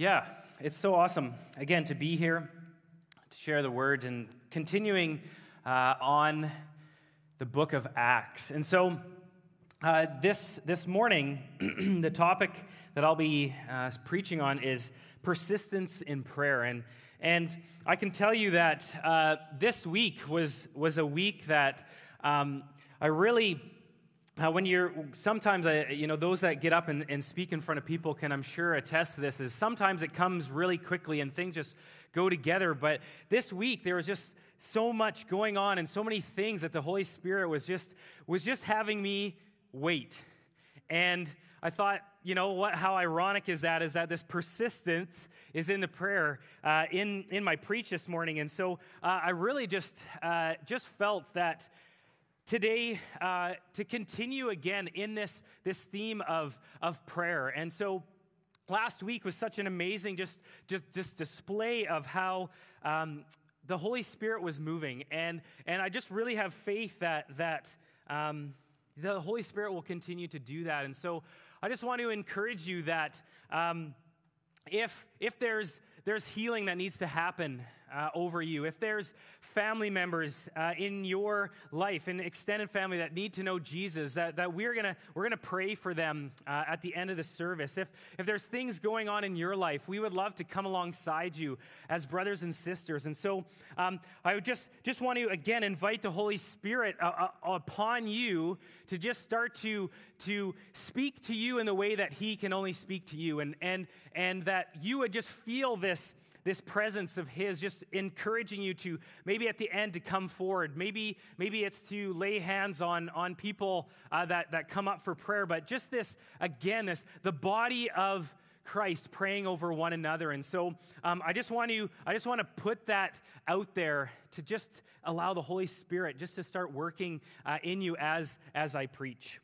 Yeah, it's so awesome, again, to be here, to share the word, and continuing uh, on the book of Acts. And so, uh, this, this morning, the topic that I'll be uh, preaching on is persistence in prayer. And, and I can tell you that uh, this week was, was a week that um, I really uh, when you're sometimes I, you know those that get up and, and speak in front of people can i'm sure attest to this is sometimes it comes really quickly and things just go together. But this week there was just so much going on and so many things that the holy spirit was just was just having me wait. And i thought you know what how ironic is that is that this persistence is in the prayer uh, in in my preach this morning. And so uh, i really just uh, just felt that today uh, to continue again in this, this theme of, of prayer. And so last week was such an amazing just, just, just display of how um, the Holy Spirit was moving. And, and I just really have faith that, that um, the Holy Spirit will continue to do that. And so I just want to encourage you that um, if, if there's, there's healing that needs to happen uh, over you, if there's family members uh, in your life and extended family that need to know Jesus, that, that we're going to we're gonna pray for them uh, at the end of the service. If, if there's things going on in your life, we would love to come alongside you as brothers and sisters. And so um, I would just, just want to, again, invite the Holy Spirit uh, uh, upon you to just start to, to speak to you in the way that He can only speak to you, and, and, and that you would just feel this this presence of his just encouraging you to maybe at the end to come forward. Maybe maybe it's to lay hands on on people uh, that that come up for prayer but just this again this the body of christ praying over one another. And so um, i just want to i just want to put that out there to just allow the holy spirit just to start working uh, in you as as i preach.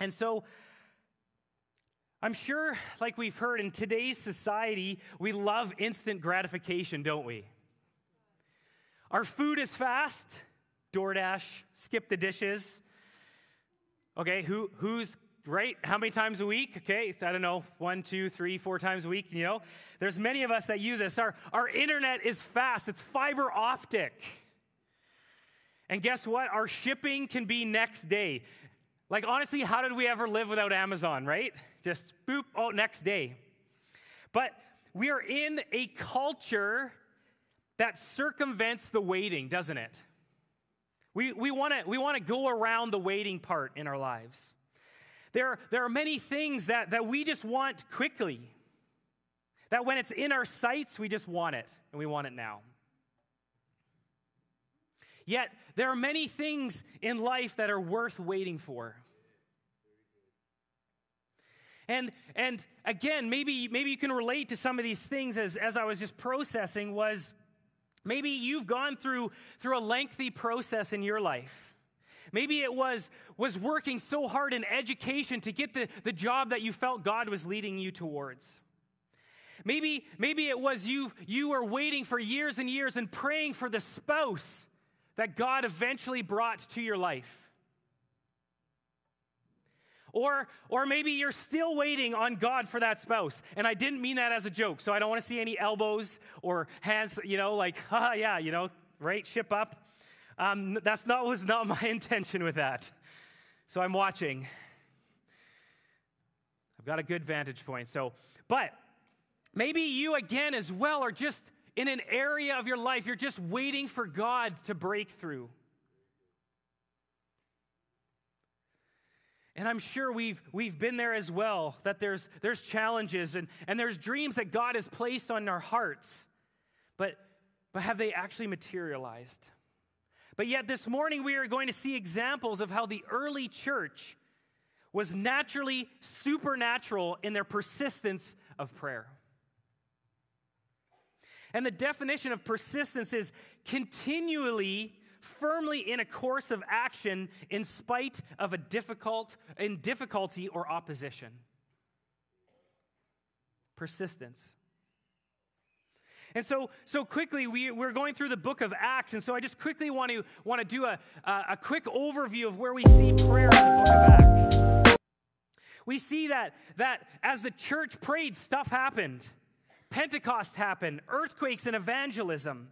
And so I'm sure, like we've heard in today's society, we love instant gratification, don't we? Our food is fast. DoorDash, SkipTheDishes. Okay, who, who's right? How many times a week? Okay, I don't know, one, two, three, four times a week, you know? There's many of us that use this. Our, our internet is fast, it's fiber optic. And guess what? Our shipping can be next day. Like, honestly, how did we ever live without Amazon, right? Just boop, oh, next day. But we are in a culture that circumvents the waiting, doesn't it? We, we want to we wanna go around the waiting part in our lives. There, there are many things that, that we just want quickly. That when it's in our sights, we just want it, and we want it now. Yet, there are many things in life that are worth waiting for. And, and again, maybe, maybe you can relate to some of these things as, as I was just processing was maybe you've gone through, through a lengthy process in your life. Maybe it was, was working so hard in education to get the, the job that you felt God was leading you towards. Maybe, maybe it was you, you were waiting for years and years and praying for the spouse that God eventually brought to your life. Or, or maybe you're still waiting on God for that spouse. And I didn't mean that as a joke, so I don't want to see any elbows or hands, you know, like, ah, yeah, you know, right, ship up. Um, that's not was not my intention with that. So I'm watching. I've got a good vantage point. So, but maybe you again as well are just in an area of your life, you're just waiting for God to break through. And I'm sure we've, we've been there as well, that there's, there's challenges and, and there's dreams that God has placed on our hearts. But, but have they actually materialized? But yet, this morning, we are going to see examples of how the early church was naturally supernatural in their persistence of prayer. And the definition of persistence is continually firmly in a course of action in spite of a difficult in difficulty or opposition. Persistence. And so, so quickly, we, we're going through the book of Acts, and so I just quickly want to, want to do a, a, a quick overview of where we see prayer in the book of Acts. We see that, that as the church prayed, stuff happened. Pentecost happened, earthquakes and evangelism,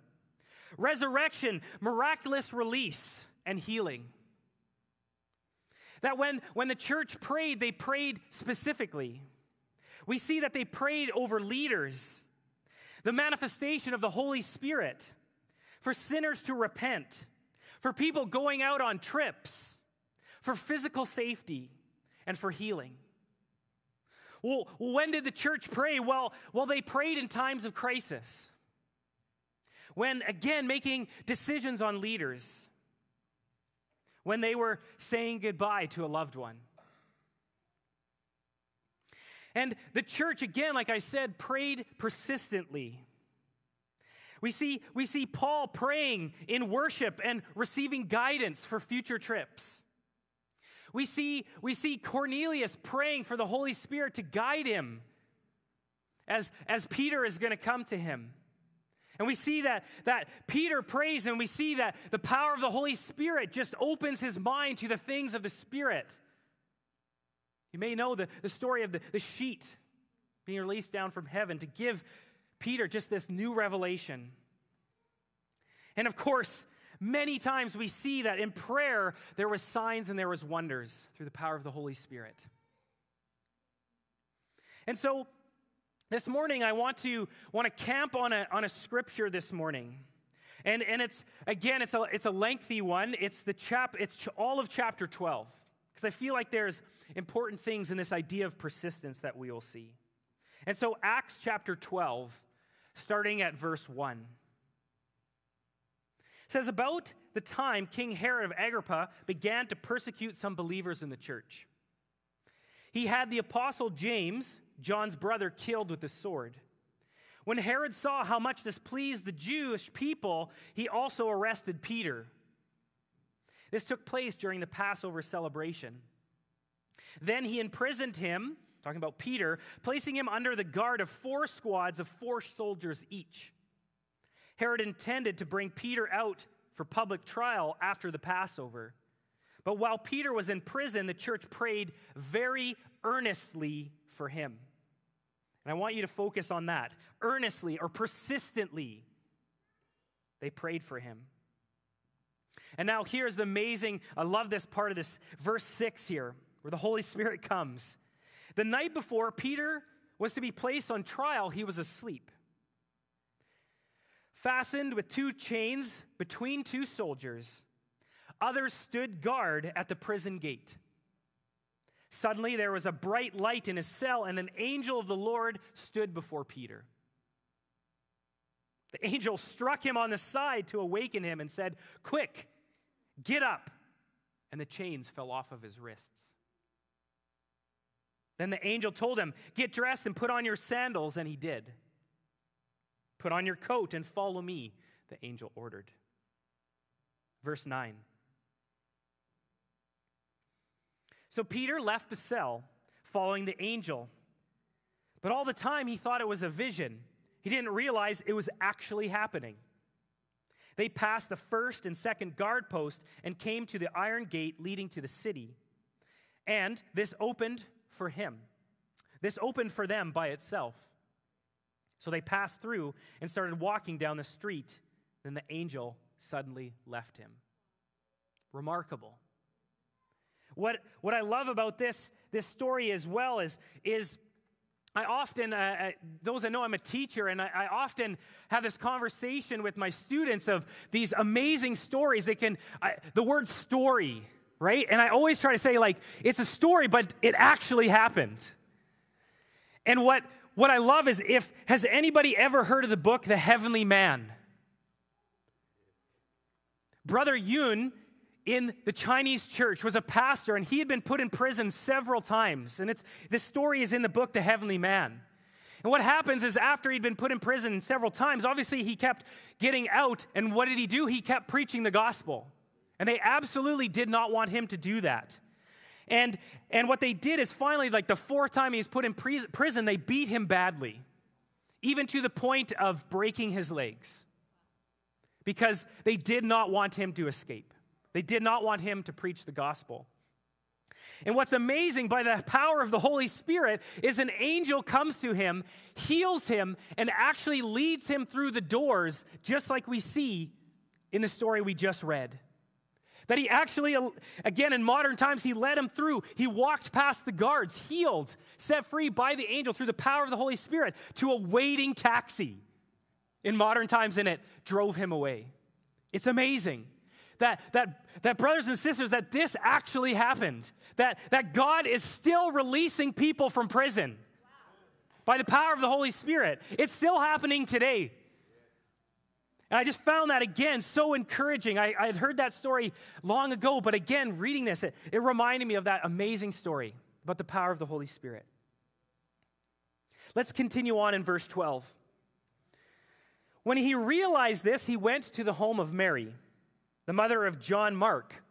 resurrection, miraculous release, and healing. That when, when the church prayed, they prayed specifically. We see that they prayed over leaders, the manifestation of the Holy Spirit, for sinners to repent, for people going out on trips, for physical safety, and for healing. Well, when did the church pray? Well, well, they prayed in times of crisis. When, again, making decisions on leaders. When they were saying goodbye to a loved one. And the church, again, like I said, prayed persistently. We see, we see Paul praying in worship and receiving guidance for future trips. We see, we see Cornelius praying for the Holy Spirit to guide him as, as Peter is going to come to him. And we see that, that Peter prays, and we see that the power of the Holy Spirit just opens his mind to the things of the Spirit. You may know the, the story of the, the sheet being released down from heaven to give Peter just this new revelation. And of course, many times we see that in prayer there was signs and there was wonders through the power of the Holy Spirit. And so this morning I want to want to camp on a, on a scripture this morning. And, and it's again it's a, it's a lengthy one. It's the chap it's ch- all of chapter 12 because I feel like there's important things in this idea of persistence that we will see. And so Acts chapter 12 starting at verse 1 says, About the time King Herod of Agrippa began to persecute some believers in the church, he had the apostle James, John's brother, killed with the sword. When Herod saw how much this pleased the Jewish people, he also arrested Peter. This took place during the Passover celebration. Then he imprisoned him, talking about Peter, placing him under the guard of four squads of four soldiers each. Herod intended to bring Peter out for public trial after the Passover. But while Peter was in prison, the church prayed very earnestly for him. And I want you to focus on that. Earnestly or persistently, they prayed for him. And now here's the amazing, I love this part of this, verse 6 here, where the Holy Spirit comes. The night before Peter was to be placed on trial, he was asleep fastened with two chains between two soldiers. Others stood guard at the prison gate. Suddenly there was a bright light in his cell, and an angel of the Lord stood before Peter. The angel struck him on the side to awaken him and said, Quick, get up. And the chains fell off of his wrists. Then the angel told him, Get dressed and put on your sandals, and he did. Put on your coat and follow me, the angel ordered. Verse 9. So Peter left the cell, following the angel. But all the time he thought it was a vision. He didn't realize it was actually happening. They passed the first and second guard post and came to the iron gate leading to the city. And this opened for him. This opened for them by itself. So they passed through and started walking down the street. Then the angel suddenly left him. Remarkable. What, what I love about this, this story as well is, is I often, uh, uh, those that know I'm a teacher, and I, I, often have this conversation with my students of these amazing stories. They can, I, the word story, right? And I always try to say, like, it's a story, but it actually happened. And what, what I love is if, has anybody ever heard of the book, The Heavenly Man? Brother Yun in the Chinese church was a pastor and he had been put in prison several times. And it's, this story is in the book, The Heavenly Man. And what happens is after he'd been put in prison several times, obviously he kept getting out. And what did he do? He kept preaching the gospel. And they absolutely did not want him to do that. And, and what they did is finally, like the fourth time he was put in prison, they beat him badly, even to the point of breaking his legs, because they did not want him to escape. They did not want him to preach the gospel. And what's amazing by the power of the Holy Spirit is an angel comes to him, heals him, and actually leads him through the doors, just like we see in the story we just read. That he actually, again, in modern times, he led him through. He walked past the guards, healed, set free by the angel through the power of the Holy Spirit to a waiting taxi in modern times, and it drove him away. It's amazing that, that, that brothers and sisters, that this actually happened, that, that God is still releasing people from prison by the power of the Holy Spirit. It's still happening today. And I just found that again so encouraging. I, I had heard that story long ago, but again, reading this, it, it reminded me of that amazing story about the power of the Holy Spirit. Let's continue on in verse 12. When he realized this, he went to the home of Mary the mother of John Mark,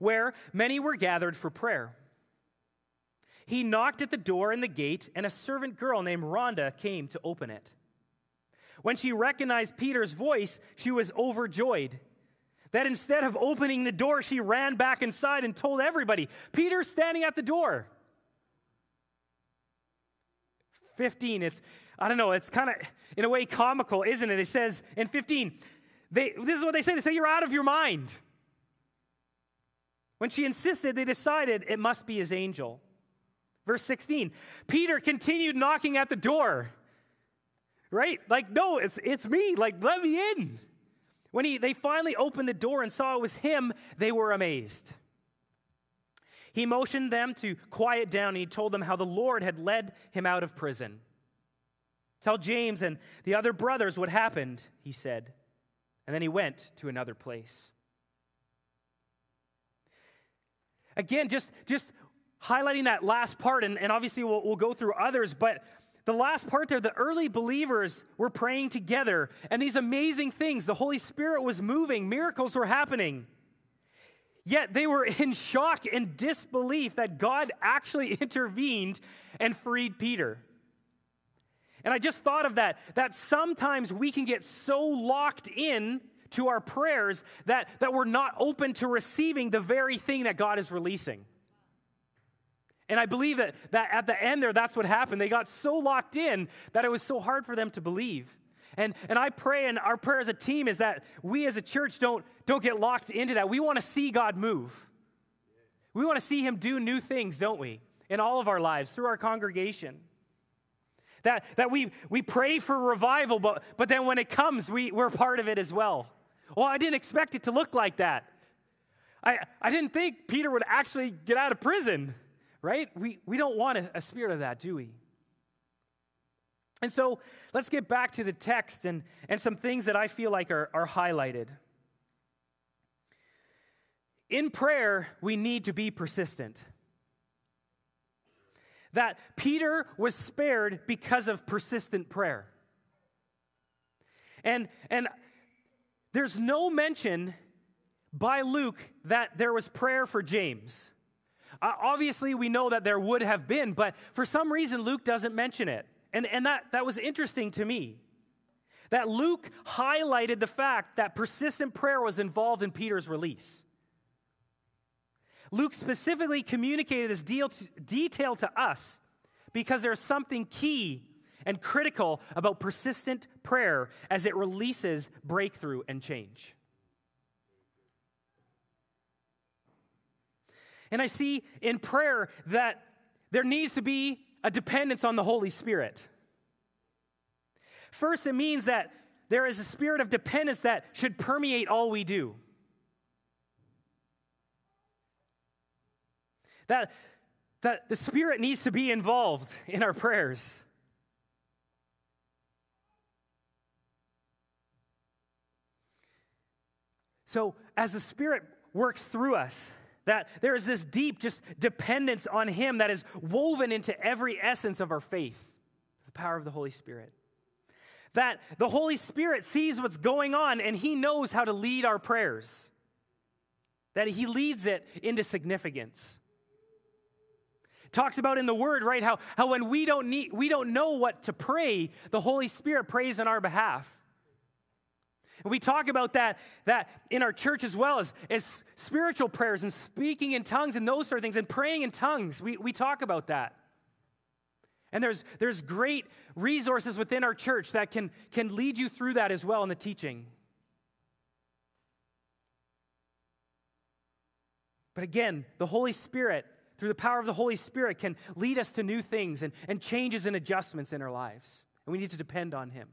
where many were gathered for prayer. He knocked at the door in the gate, and a servant girl named Rhonda came to open it. When she recognized Peter's voice, she was overjoyed. That instead of opening the door, she ran back inside and told everybody, Peter's standing at the door. 15, it's, I don't know, it's kind of, in a way, comical, isn't it? It says in 15, they, this is what they say they say, You're out of your mind. When she insisted, they decided it must be his angel. Verse 16 Peter continued knocking at the door. Right? Like, no, it's, it's me. Like, let me in. When he, they finally opened the door and saw it was him, they were amazed. He motioned them to quiet down and he told them how the Lord had led him out of prison. Tell James and the other brothers what happened, he said. And then he went to another place. Again, just, just highlighting that last part, and, and obviously we'll, we'll go through others, but the last part there, the early believers were praying together, and these amazing things, the Holy Spirit was moving, miracles were happening. Yet they were in shock and disbelief that God actually intervened and freed Peter. And I just thought of that, that sometimes we can get so locked in to our prayers that, that we're not open to receiving the very thing that God is releasing. And I believe that, that at the end there, that's what happened. They got so locked in that it was so hard for them to believe. And, and I pray, and our prayer as a team is that we as a church don't, don't get locked into that. We want to see God move. We want to see Him do new things, don't we? In all of our lives, through our congregation. That, that we, we pray for revival, but, but then when it comes, we, we're part of it as well. Well, I didn't expect it to look like that. I, I didn't think Peter would actually get out of prison, right? We, we don't want a, a spirit of that, do we? And so let's get back to the text and, and some things that I feel like are, are highlighted. In prayer, we need to be persistent that Peter was spared because of persistent prayer. And, and there's no mention by Luke that there was prayer for James. Uh, obviously, we know that there would have been, but for some reason, Luke doesn't mention it. And, and that, that was interesting to me. That Luke highlighted the fact that persistent prayer was involved in Peter's release. Luke specifically communicated this deal to, detail to us because there's something key and critical about persistent prayer as it releases breakthrough and change. And I see in prayer that there needs to be a dependence on the Holy Spirit. First, it means that there is a spirit of dependence that should permeate all we do. That, that the Spirit needs to be involved in our prayers. So, as the Spirit works through us, that there is this deep just dependence on Him that is woven into every essence of our faith, the power of the Holy Spirit. That the Holy Spirit sees what's going on and He knows how to lead our prayers, that He leads it into significance talks about in the word right how, how when we don't need we don't know what to pray the holy spirit prays on our behalf And we talk about that, that in our church as well as, as spiritual prayers and speaking in tongues and those sort of things and praying in tongues. We, we talk about that. And there's, there's great resources within our church that can, can lead you through that as well in the teaching. But again, the Holy Spirit, through the power of the Holy Spirit, can lead us to new things and, and changes and adjustments in our lives. And we need to depend on Him.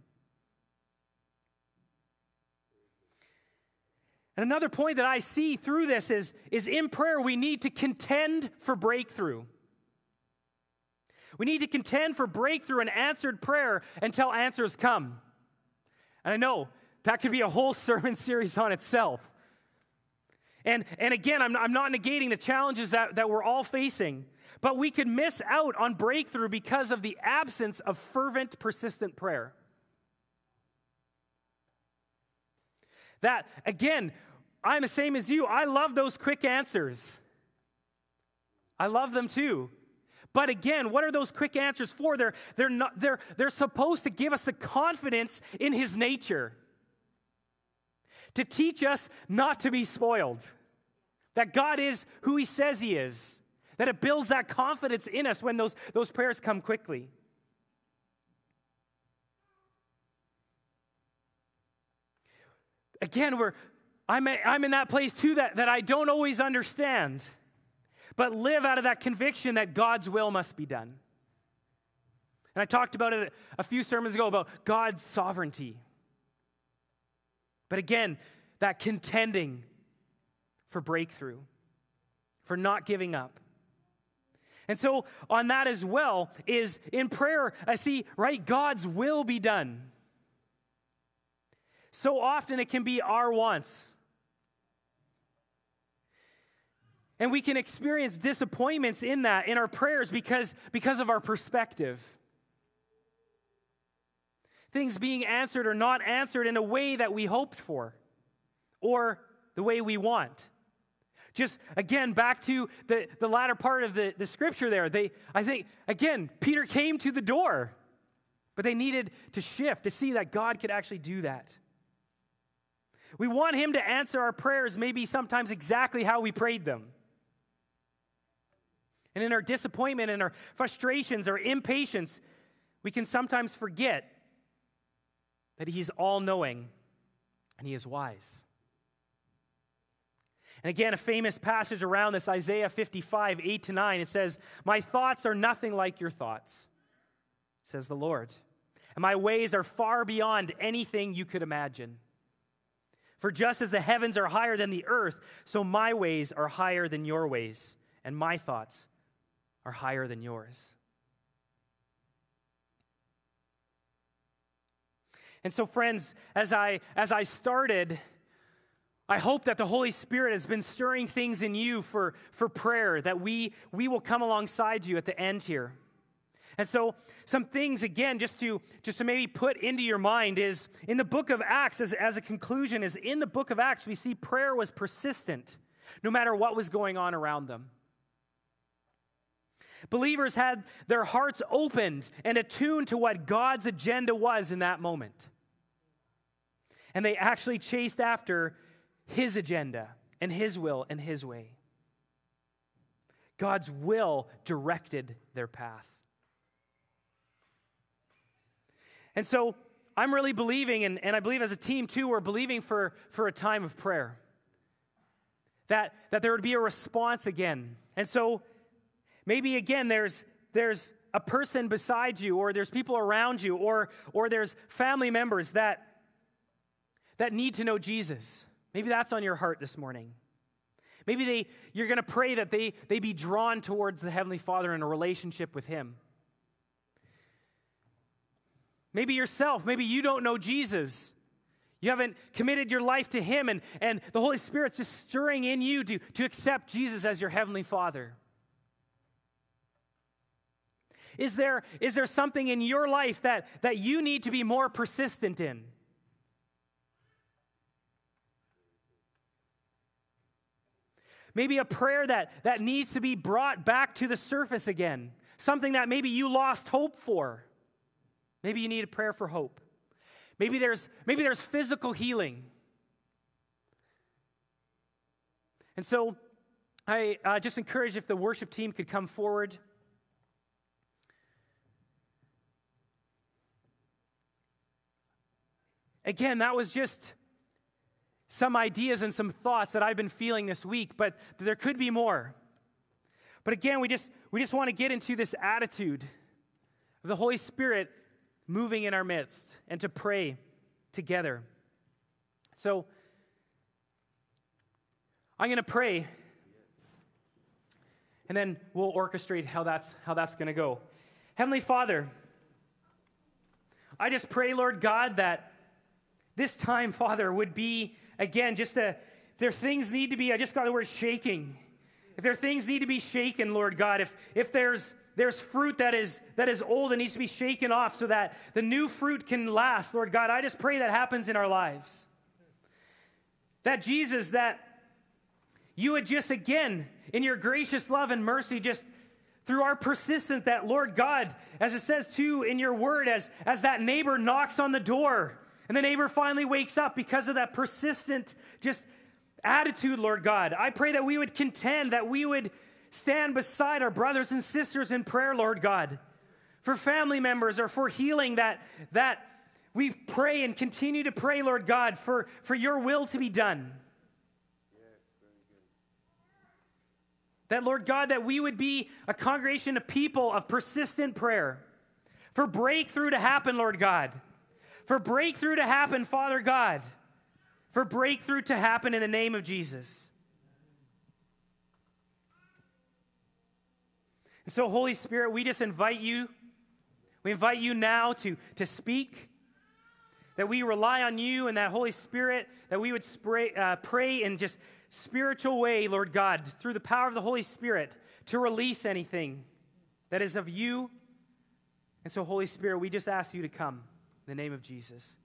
And another point that I see through this is, is in prayer, we need to contend for breakthrough. We need to contend for breakthrough and answered prayer until answers come. And I know that could be a whole sermon series on itself. And, and again, I'm, I'm not negating the challenges that, that we're all facing, but we could miss out on breakthrough because of the absence of fervent, persistent prayer. That, again, I'm the same as you. I love those quick answers. I love them too. But again, what are those quick answers for? They're, they're, not, they're, they're supposed to give us the confidence in His nature, to teach us not to be spoiled, that God is who He says He is, that it builds that confidence in us when those, those prayers come quickly. Again, we're, I'm, I'm in that place too that, that I don't always understand but live out of that conviction that God's will must be done. And I talked about it a few sermons ago about God's sovereignty. But again, that contending for breakthrough, for not giving up. And so, on that as well, is in prayer, I see, right, God's will be done. So often it can be our wants, And we can experience disappointments in that, in our prayers, because, because of our perspective. Things being answered or not answered in a way that we hoped for or the way we want. Just again, back to the, the latter part of the, the scripture there. They, I think, again, Peter came to the door, but they needed to shift to see that God could actually do that. We want Him to answer our prayers, maybe sometimes exactly how we prayed them. And in our disappointment and our frustrations or impatience, we can sometimes forget that He's all knowing and He is wise. And again, a famous passage around this, Isaiah 55, 8 to 9, it says, My thoughts are nothing like your thoughts, says the Lord. And my ways are far beyond anything you could imagine. For just as the heavens are higher than the earth, so my ways are higher than your ways, and my thoughts are higher than yours. And so, friends, as I, as I started, I hope that the Holy Spirit has been stirring things in you for, for prayer, that we, we will come alongside you at the end here. And so, some things, again, just to, just to maybe put into your mind is in the book of Acts, as, as a conclusion, is in the book of Acts, we see prayer was persistent no matter what was going on around them. Believers had their hearts opened and attuned to what God's agenda was in that moment. And they actually chased after His agenda and His will and His way. God's will directed their path. And so I'm really believing, and, and I believe as a team too, we're believing for, for a time of prayer. That, that there would be a response again. And so Maybe again, there's, there's a person beside you, or there's people around you, or, or there's family members that, that need to know Jesus. Maybe that's on your heart this morning. Maybe they, you're going to pray that they, they be drawn towards the Heavenly Father in a relationship with Him. Maybe yourself, maybe you don't know Jesus. You haven't committed your life to Him, and, and the Holy Spirit's just stirring in you to, to accept Jesus as your Heavenly Father. Is there, is there something in your life that, that you need to be more persistent in? Maybe a prayer that, that needs to be brought back to the surface again. Something that maybe you lost hope for. Maybe you need a prayer for hope. Maybe there's, maybe there's physical healing. And so I uh, just encourage if the worship team could come forward. Again, that was just some ideas and some thoughts that I've been feeling this week, but there could be more. But again, we just, we just want to get into this attitude of the Holy Spirit moving in our midst and to pray together. So, I'm going to pray, and then we'll orchestrate how that's, how that's going to go. Heavenly Father, I just pray, Lord God, that this time, Father, would be, again, just a, if there things need to be, I just got the word shaking. If there things need to be shaken, Lord God, if, if there's, there's fruit that is, that is old and needs to be shaken off so that the new fruit can last, Lord God, I just pray that happens in our lives. That Jesus, that you would just again, in your gracious love and mercy, just through our persistence, that Lord God, as it says too in your word, as, as that neighbor knocks on the door and the neighbor finally wakes up because of that persistent, just attitude, Lord God. I pray that we would contend, that we would stand beside our brothers and sisters in prayer, Lord God, for family members or for healing, that, that we pray and continue to pray, Lord God, for, for your will to be done. That, Lord God, that we would be a congregation of people of persistent prayer. For breakthrough to happen, Lord God. For breakthrough to happen, Father God. For breakthrough to happen in the name of Jesus. And so, Holy Spirit, we just invite you. We invite you now to, to speak, that we rely on you and that Holy Spirit, that we would spray, uh, pray and just spiritual way, Lord God, through the power of the Holy Spirit, to release anything that is of you. And so, Holy Spirit, we just ask you to come in the name of Jesus.